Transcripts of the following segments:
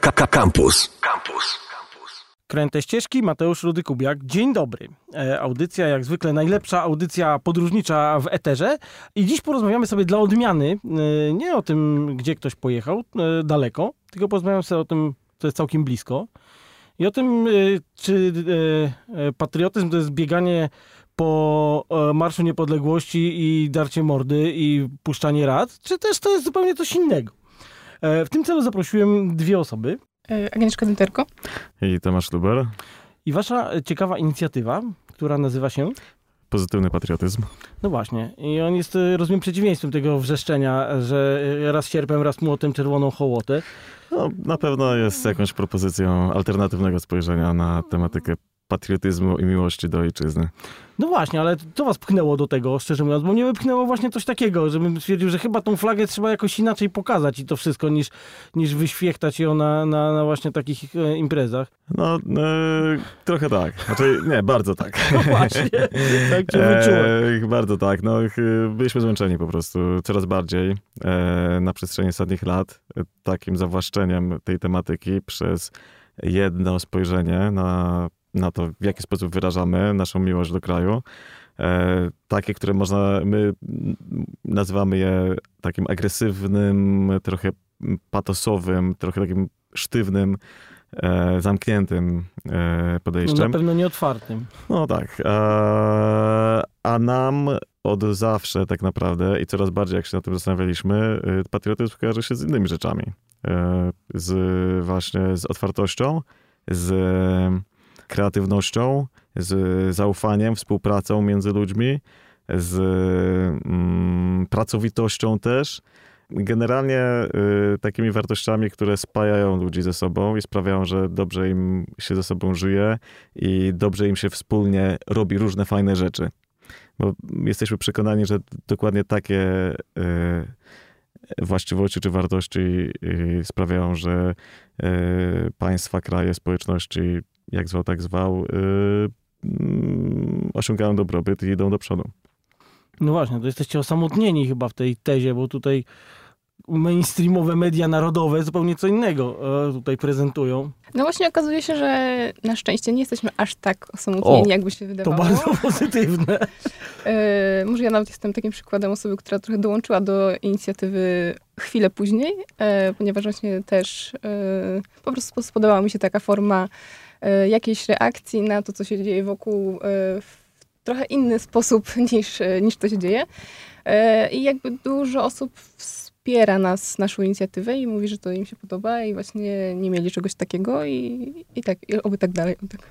Campus. Campus. Kręte ścieżki, Mateusz Rudy-Kubiak. Dzień dobry. E, audycja, jak zwykle, najlepsza audycja podróżnicza w eterze. I dziś porozmawiamy sobie dla odmiany, e, nie o tym, gdzie ktoś pojechał e, daleko, tylko porozmawiamy sobie o tym, co jest całkiem blisko. I o tym, e, czy e, e, patriotyzm to jest bieganie po e, Marszu Niepodległości i darcie mordy i puszczanie rad, czy też to jest zupełnie coś innego. E, w tym celu zaprosiłem dwie osoby. E, Agnieszka Zenterko. I Tomasz Luber. I wasza ciekawa inicjatywa, która nazywa się? Pozytywny patriotyzm. No właśnie. I on jest, e, rozumiem, przeciwieństwem tego wrzeszczenia, że raz sierpem, raz młotem, czerwoną hołotę. No, na pewno jest jakąś propozycją alternatywnego spojrzenia na tematykę patriotyzmu i miłości do ojczyzny. No właśnie, ale co was pchnęło do tego, szczerze mówiąc? Bo mnie wypchnęło właśnie coś takiego, żebym stwierdził, że chyba tą flagę trzeba jakoś inaczej pokazać i to wszystko, niż, niż wyświechtać ją na, na, na właśnie takich e, imprezach. No, e, trochę tak. Znaczy, nie, bardzo tak. No właśnie, tak cię wyczułem. E, bardzo tak. No, byliśmy zmęczeni po prostu coraz bardziej e, na przestrzeni ostatnich lat e, takim zawłaszczeniem tej tematyki przez jedno spojrzenie na, na to, w jaki sposób wyrażamy naszą miłość do kraju. E, takie, które można, my nazywamy je takim agresywnym, trochę patosowym, trochę takim sztywnym, e, zamkniętym e, No, na podejściem. pewno nieotwartym. No tak. E, a nam od zawsze tak naprawdę i coraz bardziej jak się na tym zastanawialiśmy, e, patriotyzm kojarzy się z innymi rzeczami. E, Z właśnie z otwartością, z kreatywnością, z zaufaniem, współpracą między ludźmi, z mm, pracowitością też. Generalnie y, takimi wartościami, które spajają ludzi ze sobą i sprawiają, że dobrze im się ze sobą żyje i dobrze im się wspólnie robi różne fajne rzeczy. Bo jesteśmy przekonani, że dokładnie takie y, właściwości czy wartości y, sprawiają, że państwa, kraje, społeczności, jak zwał, tak zwał, y, mm, osiągają dobrobyt i idą do przodu. No właśnie, to jesteście osamotnieni chyba w tej tezie, bo tutaj mainstreamowe media narodowe zupełnie co innego e, tutaj prezentują. No właśnie okazuje się, że na szczęście nie jesteśmy aż tak osamotnieni, O, jakby się To wydawało. bardzo pozytywne. E, może ja nawet jestem takim przykładem osoby, która trochę dołączyła do inicjatywy chwilę później, e, ponieważ właśnie też e, po prostu spodobała mi się taka forma jakiejś reakcji na to, co się dzieje wokół e, w trochę inny sposób niż, e, niż to się dzieje. E, I jakby dużo osób wspiera nas, naszą inicjatywę i mówi, że to im się podoba i właśnie nie mieli czegoś takiego i, i tak, i oby tak dalej. oby tak.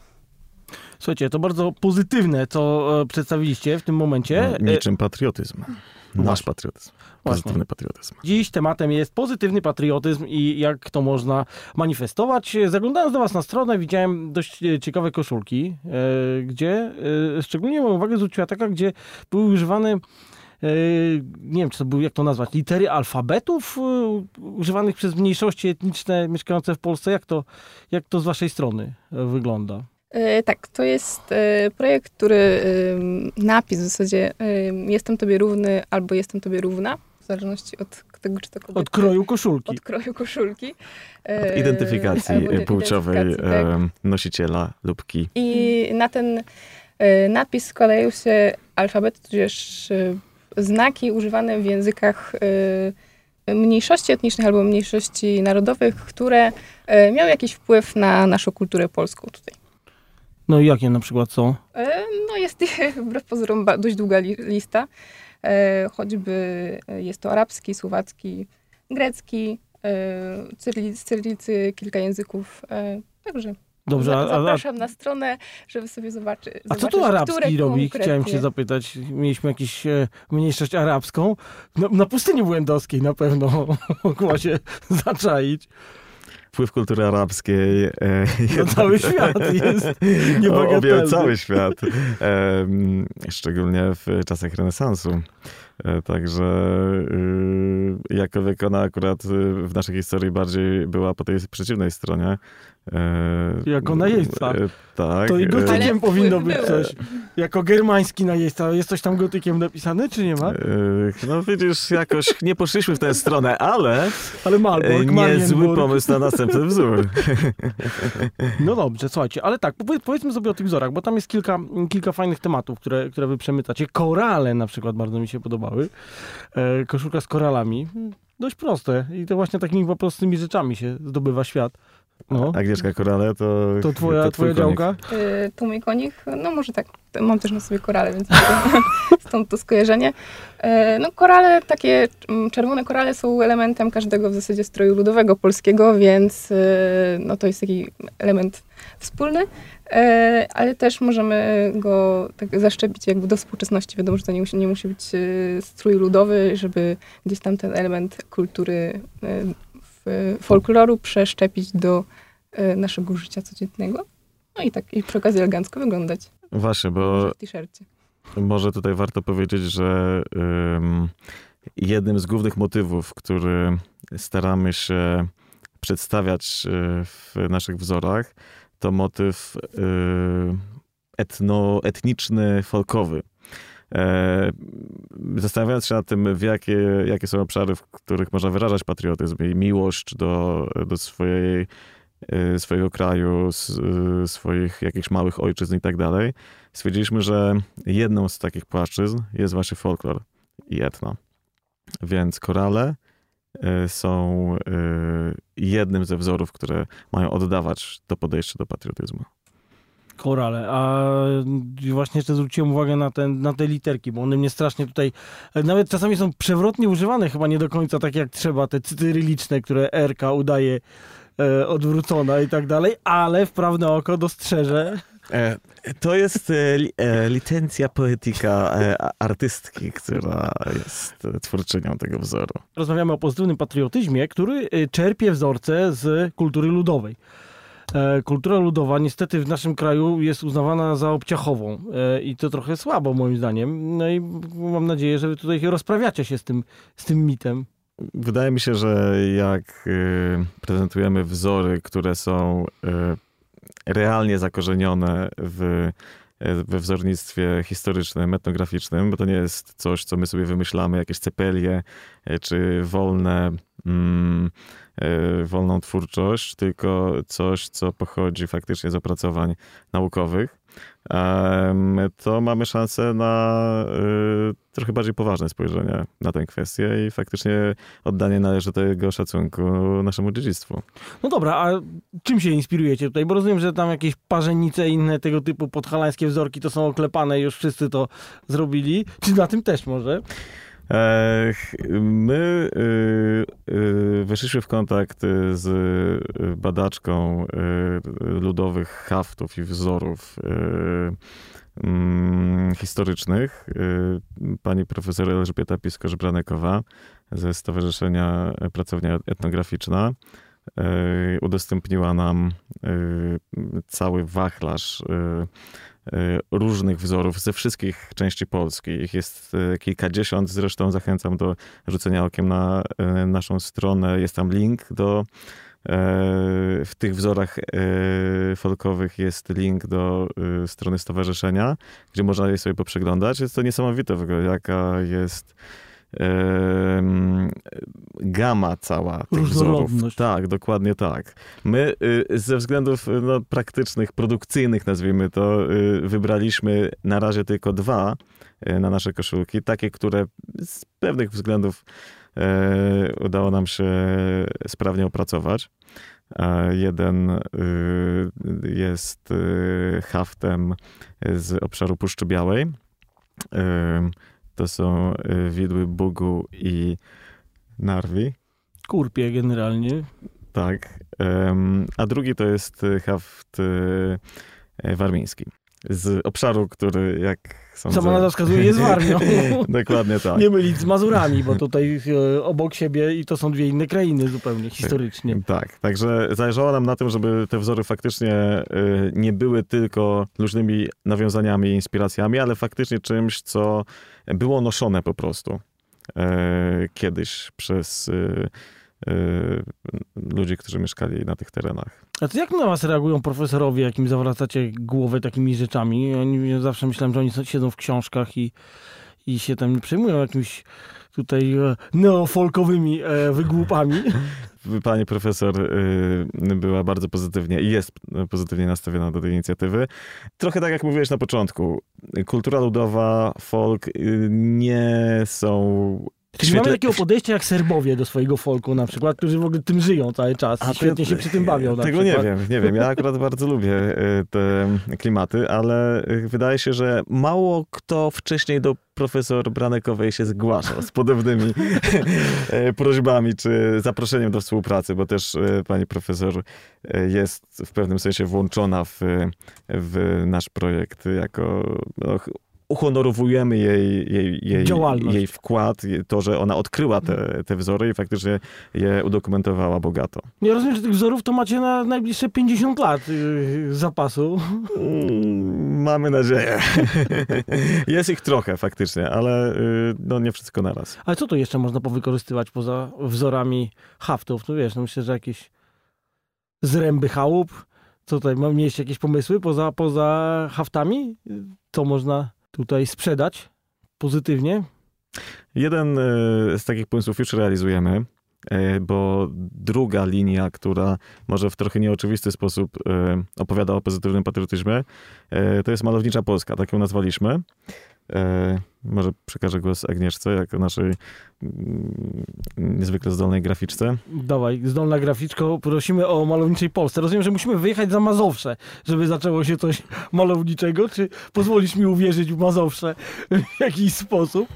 Słuchajcie, to bardzo pozytywne, co e, przedstawiliście w tym momencie. No, E, niczym patriotyzm. Nasz Właśnie. patriotyzm. Właśnie. Pozytywny patriotyzm. Dziś tematem jest pozytywny patriotyzm i jak to można manifestować. Zaglądając do Was na stronę, widziałem dość e, ciekawe koszulki, e, gdzie e, szczególnie moją uwagę zwróciła taka, gdzie były używane, nie wiem, czy to były, jak to nazwać, litery alfabetów używanych przez mniejszości etniczne mieszkające w Polsce. Jak to, jak to z Waszej strony wygląda? E, tak, to jest e, projekt, który ym, napis w zasadzie jestem tobie równy albo jestem tobie równa, w zależności od tego, czy to kobieta. Od kroju koszulki. Od kroju koszulki. Od E, identyfikacji albo e, płciowej identyfikacji, tak. e, nosiciela lubki. I na ten e, napis składają się alfabety, tudzież e, znaki używane w językach e, mniejszości etnicznych albo mniejszości narodowych, które e, miały jakiś wpływ na naszą kulturę polską tutaj. No i jakie na przykład są? E, No jest ich wbrew pozorom dość długa li- lista. E, Choćby jest to arabski, słowacki, grecki, e, z cyrylicy kilka języków. Także Dobrze, za- a, a, zapraszam na stronę, żeby sobie zobaczy, A co zobaczyć, tu arabski robi? konkretnie- Chciałem się zapytać. Mieliśmy jakąś e, mniejszość arabską. Na, na pustyni błędowskiej na pewno mogła się zaczaić. Wpływ kultury arabskiej. E, No, cały świat jest niebagatelny. Cały świat. Szczególnie w czasach renesansu. E, Także y, jakkolwiek ona akurat w naszej historii bardziej była po tej przeciwnej stronie, Jako najeźdźca. e, Tak. To i e, gotykiem powinno być coś. Jako germański najeźdźca. Jest coś tam gotykiem napisane, czy nie ma? e, No widzisz, jakoś nie poszliśmy w tę stronę, ale Ale e, Malbork, niezły pomysł na następny wzór. No dobrze, słuchajcie, ale tak, powie- powiedzmy sobie o tych wzorach, bo tam jest kilka, kilka fajnych tematów, które, które wy przemycacie. Korale na przykład bardzo mi się podobały. E, koszulka z koralami. Dość proste. I to właśnie takimi po prostymi rzeczami się zdobywa świat. No. Agnieszka Korale to... To twoja, to twój twoja konik. działka? Y, Tu mój konik, no może tak, mam też na sobie korale, więc stąd to skojarzenie. Y, No korale, takie mm, czerwone korale są elementem każdego w zasadzie stroju ludowego polskiego, więc y, no to jest taki element wspólny, y, ale też możemy go tak zaszczepić jakby do współczesności. Wiadomo, że to nie musi, nie musi być y, strój ludowy, żeby gdzieś tam ten element kultury, y, folkloru przeszczepić do y, naszego życia codziennego. No i tak, i przy okazji elegancko wyglądać. Właśnie, bo Może w t-shircie. Może tutaj warto powiedzieć, że ym, jednym z głównych motywów, który staramy się przedstawiać y, w naszych wzorach, to motyw y, etno, etniczny, folkowy. E, Zastanawiając się nad tym, w jakie, jakie są obszary, w których można wyrażać patriotyzm i miłość do, do swojej, y, swojego kraju, y, swoich jakichś małych ojczyzn i tak dalej, stwierdziliśmy, że jedną z takich płaszczyzn jest właśnie folklor i etno. Więc korale są jednym ze wzorów, które mają oddawać to podejście do patriotyzmu. Korale. A właśnie jeszcze zwróciłem uwagę na, ten, na te literki, bo one mnie strasznie tutaj, nawet czasami są przewrotnie używane, chyba nie do końca tak jak trzeba, te cyryliczne, które RK udaje e, odwrócona i tak dalej, ale wprawne oko dostrzeże. E, To jest e, li- e, licencja poetyka e, artystki, która jest twórczynią tego wzoru. Rozmawiamy o pozytywnym patriotyzmie, który e, czerpie wzorce z kultury ludowej. E, Kultura ludowa niestety w naszym kraju jest uznawana za obciachową e, i to trochę słabo moim zdaniem. No i mam nadzieję, że wy tutaj rozprawiacie się z tym, z tym mitem. Wydaje mi się, że jak y, prezentujemy wzory, które są y, realnie zakorzenione w, y, we wzornictwie historycznym, etnograficznym, bo to nie jest coś, co my sobie wymyślamy, jakieś cepelie czy wolne, mm, wolną twórczość, tylko coś, co pochodzi faktycznie z opracowań naukowych. to mamy szansę na y, trochę bardziej poważne spojrzenie na tę kwestię i faktycznie oddanie należytego szacunku naszemu dziedzictwu. No dobra, a czym się inspirujecie tutaj? Bo rozumiem, że tam jakieś parzenice i inne tego typu podhalańskie wzorki to są oklepane i już wszyscy to zrobili. Czy na tym też może? My y, y, weszliśmy w kontakt y, z y, badaczką y, ludowych haftów i wzorów mm, historycznych, pani profesor Elżbieta Piskosz-Branekowa ze Stowarzyszenia Pracownia Etnograficzna. Udostępniła nam cały wachlarz różnych wzorów ze wszystkich części Polski. Ich jest y, kilkadziesiąt. Zresztą zachęcam do rzucenia okiem na y, naszą stronę. Jest tam link do. y, W tych wzorach y, folkowych jest link do y, strony stowarzyszenia, gdzie można je sobie poprzeglądać. Jest to niesamowite w ogóle, jaka jest gama cała tych wzorów. Różnorodność. Tak, dokładnie tak. My y, ze względów y, no, praktycznych, produkcyjnych, nazwijmy to, y, wybraliśmy na razie tylko dwa na nasze koszulki, takie, które z pewnych względów y, udało nam się sprawnie opracować. A Jeden jest haftem z obszaru Puszczy Białej. Y, To są widły Bugu i Narwi. Kurpie generalnie. Tak. A drugi to jest y, haft y, e, warmiński. Z obszaru, który jak sądzę... Sama nazwa wskazuje, jest Warmią. Dokładnie tak. Nie mylić z Mazurami, bo tutaj e, obok siebie i to są dwie inne krainy zupełnie historycznie. Tak, także zależało nam na tym, żeby te wzory faktycznie y, nie były tylko luźnymi nawiązaniami i inspiracjami, ale faktycznie czymś, co było noszone po prostu kiedyś przez y, y, ludzi, którzy mieszkali na tych terenach. A to jak na was reagują profesorowie, jakim zawracacie głowę takimi rzeczami? Oni, ja zawsze myślałem, że oni siedzą w książkach i, i się tam nie przejmują jakimiś tutaj e, neofolkowymi e, wygłupami. Pani profesor y, była bardzo pozytywnie i jest pozytywnie nastawiona do tej inicjatywy. Trochę tak jak mówiłeś na początku, kultura ludowa, folk y, nie są Czyli mamy takiego podejścia jak Serbowie do swojego folku na przykład, którzy w ogóle tym żyją cały czas i świetnie się przy tym bawią. Tego przykład. nie wiem, nie wiem. Ja akurat bardzo lubię y, te klimaty, ale y, wydaje się, że mało kto wcześniej do profesor Branekowej się zgłaszał z podobnymi y, prośbami czy zaproszeniem do współpracy, bo też pani profesor jest w pewnym sensie włączona w, w nasz projekt jako no, uhonorowujemy jej, jej, jej, jej wkład, to, że ona odkryła te, te wzory i faktycznie je udokumentowała bogato. Ja rozumiem, że tych wzorów to macie na najbliższe 50 lat yy, zapasu. Mm, mamy nadzieję. Jest ich trochę faktycznie, ale yy, no, nie wszystko naraz. Ale co tu jeszcze można powykorzystywać poza wzorami haftów? No wiesz, no myślę, że jakieś zręby chałup. Co tutaj, mieliście jakieś pomysły poza, poza haftami? Co można tutaj sprzedać pozytywnie? Jeden e, z takich pomysłów już realizujemy, bo druga linia, która może w trochę nieoczywisty sposób e, opowiada o pozytywnym patriotyzmie, to jest Malownicza Polska, tak ją nazwaliśmy. E, może przekażę głos Agnieszce, jako naszej mm, niezwykle zdolnej graficzce. Dawaj, zdolna graficzko, prosimy o malowniczej Polsce. Rozumiem, że musimy wyjechać za Mazowsze, żeby zaczęło się coś malowniczego. Czy pozwolisz mi uwierzyć w Mazowsze w jakiś sposób?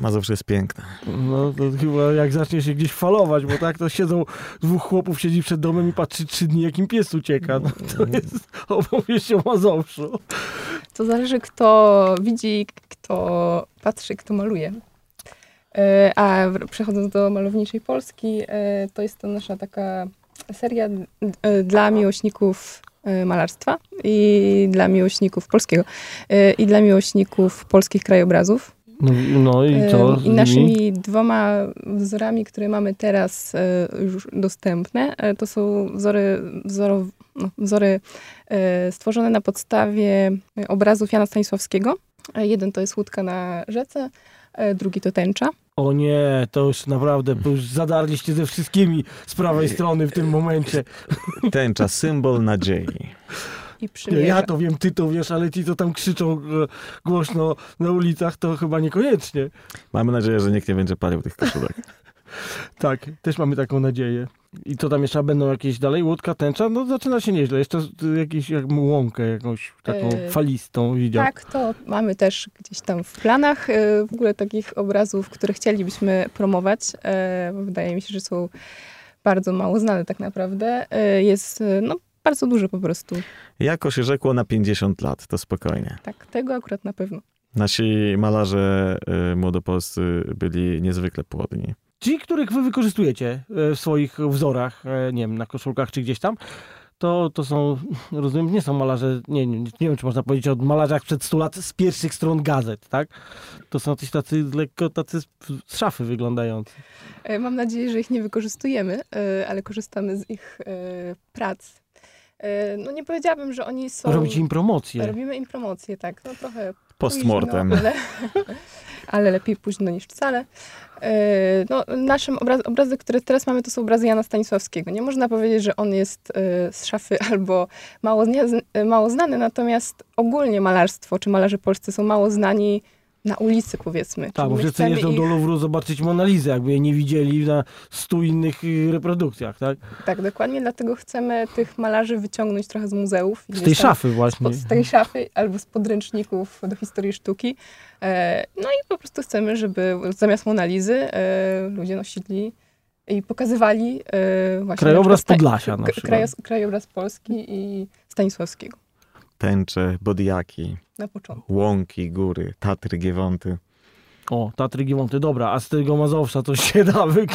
Mazowsze jest piękne. No to chyba jak zacznie się gdzieś falować, bo tak to siedzą, dwóch chłopów siedzi przed domem i patrzy trzy dni, jakim pies ucieka. No, to mm. jest opowieść o Mazowszu. To zależy, kto widzi, kto patrzy, kto maluje. E, a przechodząc do malowniczej Polski, e, to jest to nasza taka seria e, dla miłośników malarstwa i dla miłośników polskiego i dla miłośników polskich krajobrazów. No, no i co? I naszymi dwoma wzorami, które mamy teraz już dostępne, to są wzory, wzorow, no, wzory e, stworzone na podstawie obrazów Jana Stanisławskiego. E, jeden to jest łódka na rzece, e, drugi to tęcza. O nie, to już naprawdę, bo już zadarliście ze wszystkimi z prawej strony w tym momencie. Tęcza, symbol nadziei. I nie, ja to wiem, ty to wiesz, ale ci, co tam krzyczą głośno na ulicach, to chyba niekoniecznie. Mamy nadzieję, że nikt nie będzie palił tych koszulek. tak, też mamy taką nadzieję. I co tam jeszcze będą jakieś dalej? Łódka, tęcza? No zaczyna się nieźle. Jeszcze jakieś jak łąkę jakąś taką yy, falistą widział. Tak, to mamy też gdzieś tam w planach yy, w ogóle takich obrazów, które chcielibyśmy promować. Yy, wydaje mi się, że są bardzo mało znane tak naprawdę. Jest no, bardzo dużo po prostu. Jako się rzekło na 50 lat, to spokojnie. Tak, tego akurat na pewno. Nasi malarze młodopolscy byli niezwykle płodni. Ci, których wy wykorzystujecie e, w swoich wzorach, e, nie wiem, na koszulkach czy gdzieś tam, to, to są, rozumiem, nie są malarze, nie, nie, nie wiem, czy można powiedzieć o malarzach przed 100 lat z pierwszych stron gazet, tak? To są coś tacy lekko tacy z szafy wyglądający. E, mam nadzieję, że ich nie wykorzystujemy, ale korzystamy z ich prac. No nie powiedziałabym, że oni są... Robicie im promocję. Robimy im promocję, tak. No trochę... Postmortem. Późno, ale, ale lepiej późno niż wcale. E, no, naszym obraz, obrazy, które teraz mamy, to są obrazy Jana Stanisławskiego. Nie można powiedzieć, że on jest e, z szafy albo mało, mało znany, natomiast ogólnie malarstwo, czy malarze polscy są mało znani na ulicy, powiedzmy. Tak, bo wszyscy jeżdżą ich... do Louvru zobaczyć Monalizę, jakby jej nie widzieli na stu innych y, reprodukcjach, tak? Tak, dokładnie, dlatego chcemy tych malarzy wyciągnąć trochę z muzeów. Z tej szafy właśnie. Z tej szafy albo z podręczników do historii sztuki. E, no i po prostu chcemy, żeby zamiast Monalizy e, ludzie nosili i pokazywali e, właśnie... Krajobraz Podlasia na przykład. Krajobraz Polski i Stanisławskiego tęcze, bodiaki, Na początku. łąki, góry, Tatry, Giewonty. O, Tatry, Giewonty, dobra, a z tego Mazowsza to się da wy,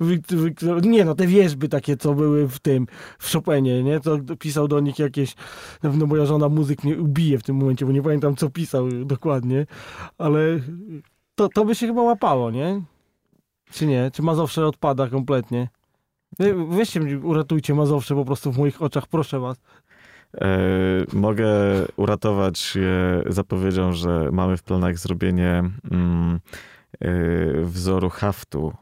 wy, wy, Nie no, te wierzby takie, co były w tym, w Chopinie, nie? To pisał do nich jakieś... No moja żona muzyk mnie ubije w tym momencie, bo nie pamiętam, co pisał dokładnie, ale to, to by się chyba łapało, nie? Czy nie? Czy Mazowsze odpada kompletnie? Wy- Weźcie mnie, uratujcie Mazowsze po prostu w moich oczach, proszę was. E, mogę uratować zapowiedzią, że mamy w planach zrobienie mm, e, wzoru haftu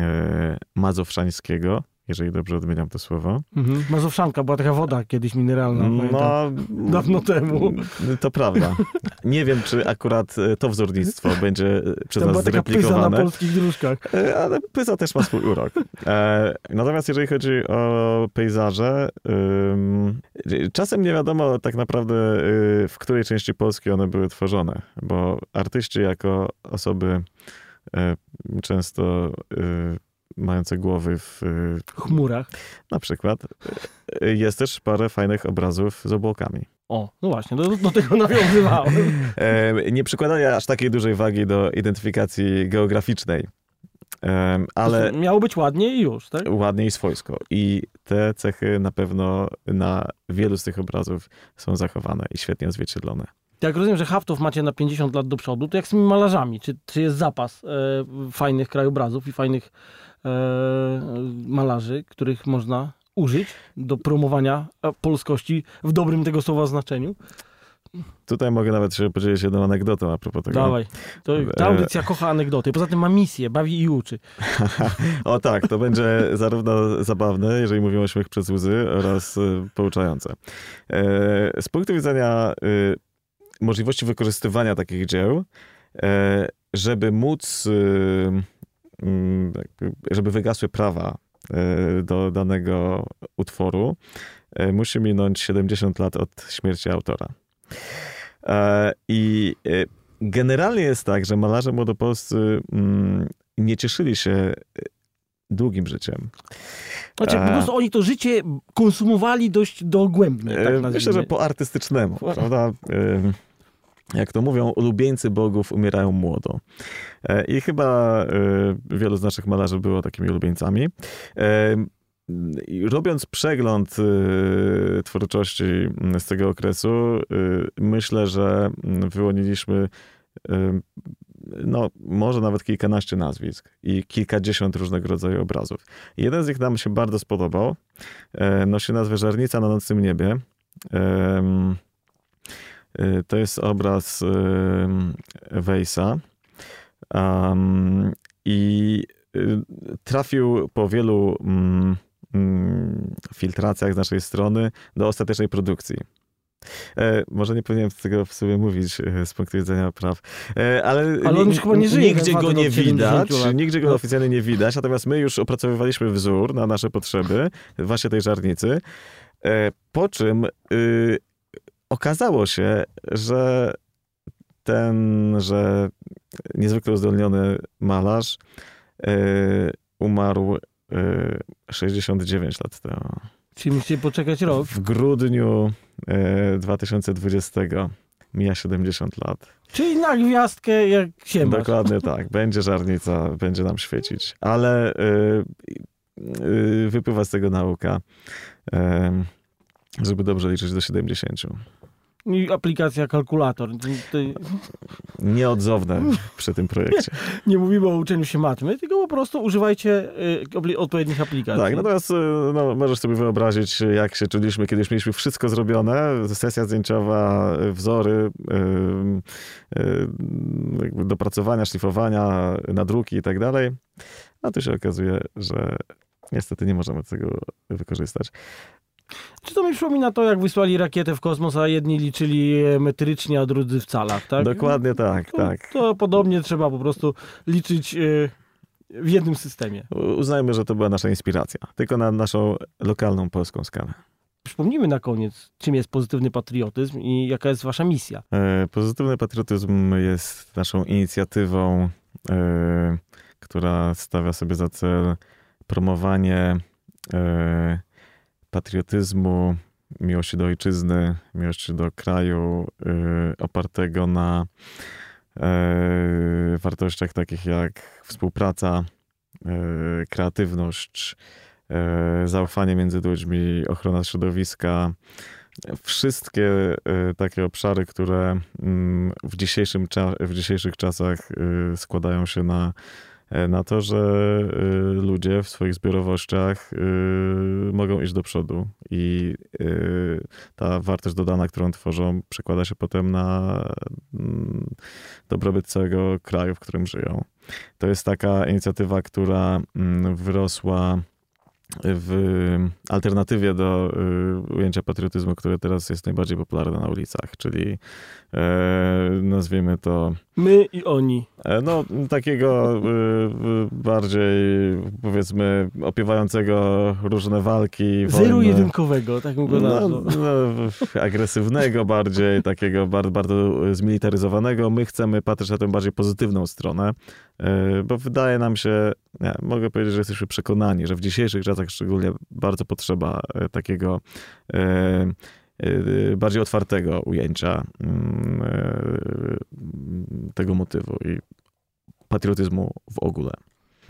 e, mazowszańskiego, jeżeli dobrze odmieniam to słowo. Mhm. Mazowszanka była taka woda kiedyś mineralna. pamiętam. No, Dawno temu. To prawda. Nie wiem, czy akurat e, to wzornictwo będzie e, przez Tam nas była taka pyza na zreplikowane. polskich dróżkach. E, Ale pyza też ma swój urok. Natomiast jeżeli chodzi o pejzaże, czasem nie wiadomo tak naprawdę, y, w której części Polski one były tworzone, bo artyści jako osoby często y, mające głowy w, y, chmurach. na przykład, y, jest też parę fajnych obrazów z obłokami. O, no właśnie, do, do tego nawiązywałem. Nie przykładania aż takiej dużej wagi do identyfikacji geograficznej, ale Miało być ładnie i już, tak? ładnie i swojsko. I te cechy na pewno na wielu z tych obrazów są zachowane i świetnie odzwierciedlone. Jak rozumiem, że haftów macie na 50 lat do przodu, to jak z tymi malarzami? Czy, czy jest zapas e, fajnych krajobrazów i fajnych e, malarzy, których można użyć do promowania e, polskości w dobrym tego słowa znaczeniu? Tutaj mogę nawet się podzielić jedną anegdotą a propos tego. Dawaj. To, ta E, audycja kocha anegdoty. Poza tym ma misję, bawi i uczy. O tak, to będzie zarówno zabawne, jeżeli mówimy o śmiech przez łzy, oraz y, pouczające. E, Z punktu widzenia y, możliwości wykorzystywania takich dzieł, e, żeby móc, y, mm, żeby wygasły prawa e, do danego utworu, e, musi minąć 70 lat od śmierci autora. I generalnie jest tak, że malarze młodopolscy mm, nie cieszyli się długim życiem. Znaczy, po E. prostu oni to życie konsumowali dość dogłębnie, tak E, nazwijmy. Myślę, że po artystycznemu, prawda? Jak to mówią, ulubieńcy bogów umierają młodo. E, I chyba wielu z naszych malarzy było takimi ulubieńcami. Robiąc przegląd twórczości z tego okresu, myślę, że m, wyłoniliśmy no, może nawet kilkanaście nazwisk i kilkadziesiąt różnego rodzaju obrazów. Jeden z nich nam się bardzo spodobał. E, Nosi nazwę Żarnica na nocnym niebie. E, To jest obraz Wejsa. Am, I y, trafił po wielu mm, mm, filtracjach z naszej strony do ostatecznej produkcji. E, może nie powinienem tego w sobie mówić e, z punktu widzenia praw, e, ale, Ale on już chyba nie żyje, nigdzie go nie od 70 widać, nigdzie go No. oficjalnie nie widać, natomiast my już opracowywaliśmy wzór na nasze potrzeby, właśnie tej żarnicy, e, po czym y, okazało się, że ten, że niezwykle uzdolniony malarz y, umarł y, 69 lat temu. Czyli musicie poczekać rok. W grudniu e, 2020 mija 70 lat. Czyli na gwiazdkę jak się masz. Dokładnie tak. Będzie żarnica, będzie nam świecić. Ale e, e, wypływa z tego nauka, e, żeby dobrze liczyć do 70. I aplikacja kalkulator. Nieodzowne przy tym projekcie. nie mówimy o uczeniu się matmy, tylko po prostu używajcie y, odpowiednich aplikacji. Tak, natomiast e, no, możesz sobie wyobrazić, jak się czuliśmy, kiedy już mieliśmy wszystko zrobione, sesja zdjęciowa, wzory, e, jakby dopracowania, szlifowania, nadruki i tak dalej. A tu się okazuje, że niestety nie możemy tego wykorzystać. Czy to mi przypomina to, jak wysłali rakietę w kosmos, a jedni liczyli e, metrycznie, a drudzy w calach, tak? Dokładnie tak, to, tak. To podobnie trzeba po prostu liczyć y, w jednym systemie. Uznajmy, że to była nasza inspiracja, tylko na naszą lokalną polską skalę. Przypomnijmy na koniec, czym jest pozytywny patriotyzm i jaka jest wasza misja. E, Pozytywny patriotyzm jest naszą inicjatywą, e, która stawia sobie za cel promowanie e, patriotyzmu, miłości do ojczyzny, miłości do kraju, e, opartego na e, wartościach takich jak współpraca, e, kreatywność, zaufanie między ludźmi, ochrona środowiska, wszystkie takie obszary, które mm, w, dzisiejszym w dzisiejszych czasach składają się na na to, że y, ludzie w swoich zbiorowościach y, mogą iść do przodu i ta wartość dodana, którą tworzą, przekłada się potem na mm, dobrobyt całego kraju, w którym żyją. To jest taka inicjatywa, która mm, wyrosła w alternatywie do ujęcia patriotyzmu, które teraz jest najbardziej popularne na ulicach, czyli e, nazwijmy to My i oni. e, no, takiego y, bardziej powiedzmy opiewającego różne walki, Zero wojny. jedynkowego, tak bym go No, no, agresywnego bardziej, takiego bardzo, bardzo zmilitaryzowanego. My chcemy patrzeć na tę bardziej pozytywną stronę, e, bo wydaje nam się, mogę powiedzieć, że jesteśmy przekonani, że w dzisiejszych czasach szczególnie bardzo potrzeba e, takiego e, e, bardziej otwartego ujęcia mm, e, tego motywu i patriotyzmu w ogóle.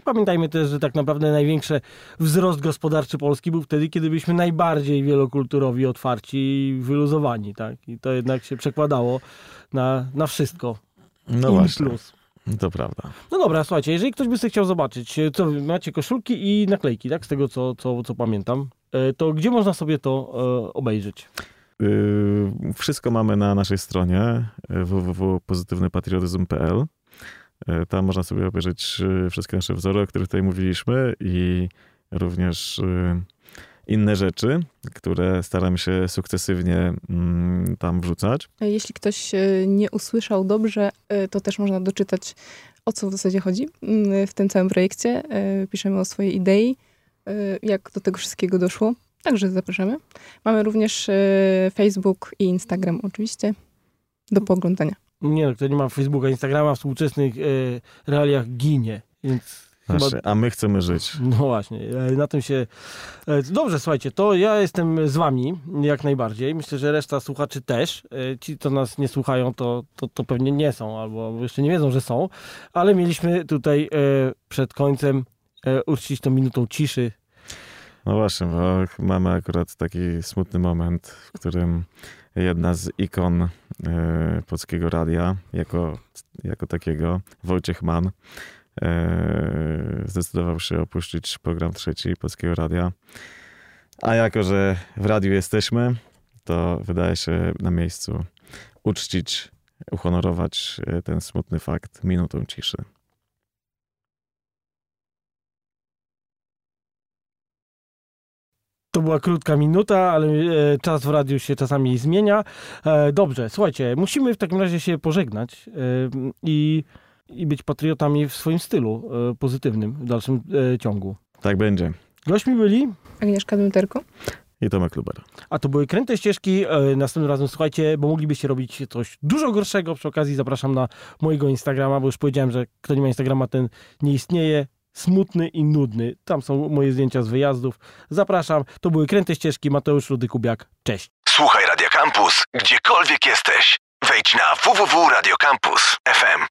Pamiętajmy też, że tak naprawdę największy wzrost gospodarczy Polski był wtedy, kiedy byliśmy najbardziej wielokulturowi, otwarci i wyluzowani, tak? I to jednak się przekładało na, na wszystko. No In właśnie, plus. to prawda. No dobra, słuchajcie, jeżeli ktoś by sobie chciał zobaczyć, co wy macie koszulki i naklejki, tak? Z tego, co, co, co pamiętam, e, to gdzie można sobie to e, obejrzeć? Yy, Wszystko mamy na naszej stronie y, www.pozytywnypatriotyzm.pl. Yy, Tam można sobie obejrzeć wszystkie nasze wzory, o których tutaj mówiliśmy i również inne rzeczy, które staramy się sukcesywnie mm, tam wrzucać. Jeśli ktoś e, nie usłyszał dobrze, e, to też można doczytać, o co w zasadzie chodzi mm, w tym całym projekcie. E, Piszemy o swojej idei, e, jak do tego wszystkiego doszło. Także zapraszamy. Mamy również e, Facebook i Instagram oczywiście do pooglądania. Nie, no, kto nie ma Facebooka, Instagrama w współczesnych e, realiach ginie, więc chyba a my chcemy żyć. No właśnie, e, na tym się. e, Dobrze, słuchajcie, to ja jestem z wami jak najbardziej. Myślę, że reszta słuchaczy też. E, Ci, co nas nie słuchają, to, to, to pewnie nie są, albo jeszcze nie wiedzą, że są, ale mieliśmy tutaj e, przed końcem e, uczcić tą minutą ciszy. No właśnie, bo mamy akurat taki smutny moment, w którym jedna z ikon e, polskiego radia, jako, jako takiego, Wojciech Mann, e, zdecydował się opuścić program trzeci Polskiego Radia. A jako, że w radiu jesteśmy, to wydaje się na miejscu uczcić, uhonorować e, ten smutny fakt minutą ciszy. To była krótka minuta, ale e, czas w radiu się czasami zmienia. E, Dobrze, słuchajcie, musimy w takim razie się pożegnać e, i, i być patriotami w swoim stylu pozytywnym w dalszym ciągu. Tak będzie. Gośćmi byli Agnieszka Dmyterko. I Tomek Luber. A to były kręte ścieżki. Następnym razem słuchajcie, bo moglibyście robić coś dużo gorszego. Przy okazji zapraszam na mojego Instagrama, bo już powiedziałem, że kto nie ma Instagrama, ten nie istnieje. Smutny i nudny. Tam są moje zdjęcia z wyjazdów. Zapraszam. To były kręte ścieżki. Mateusz Rudy-Kubiak. Cześć. Słuchaj Radio Campus, gdziekolwiek jesteś. Wejdź na www.radiocampus.fm.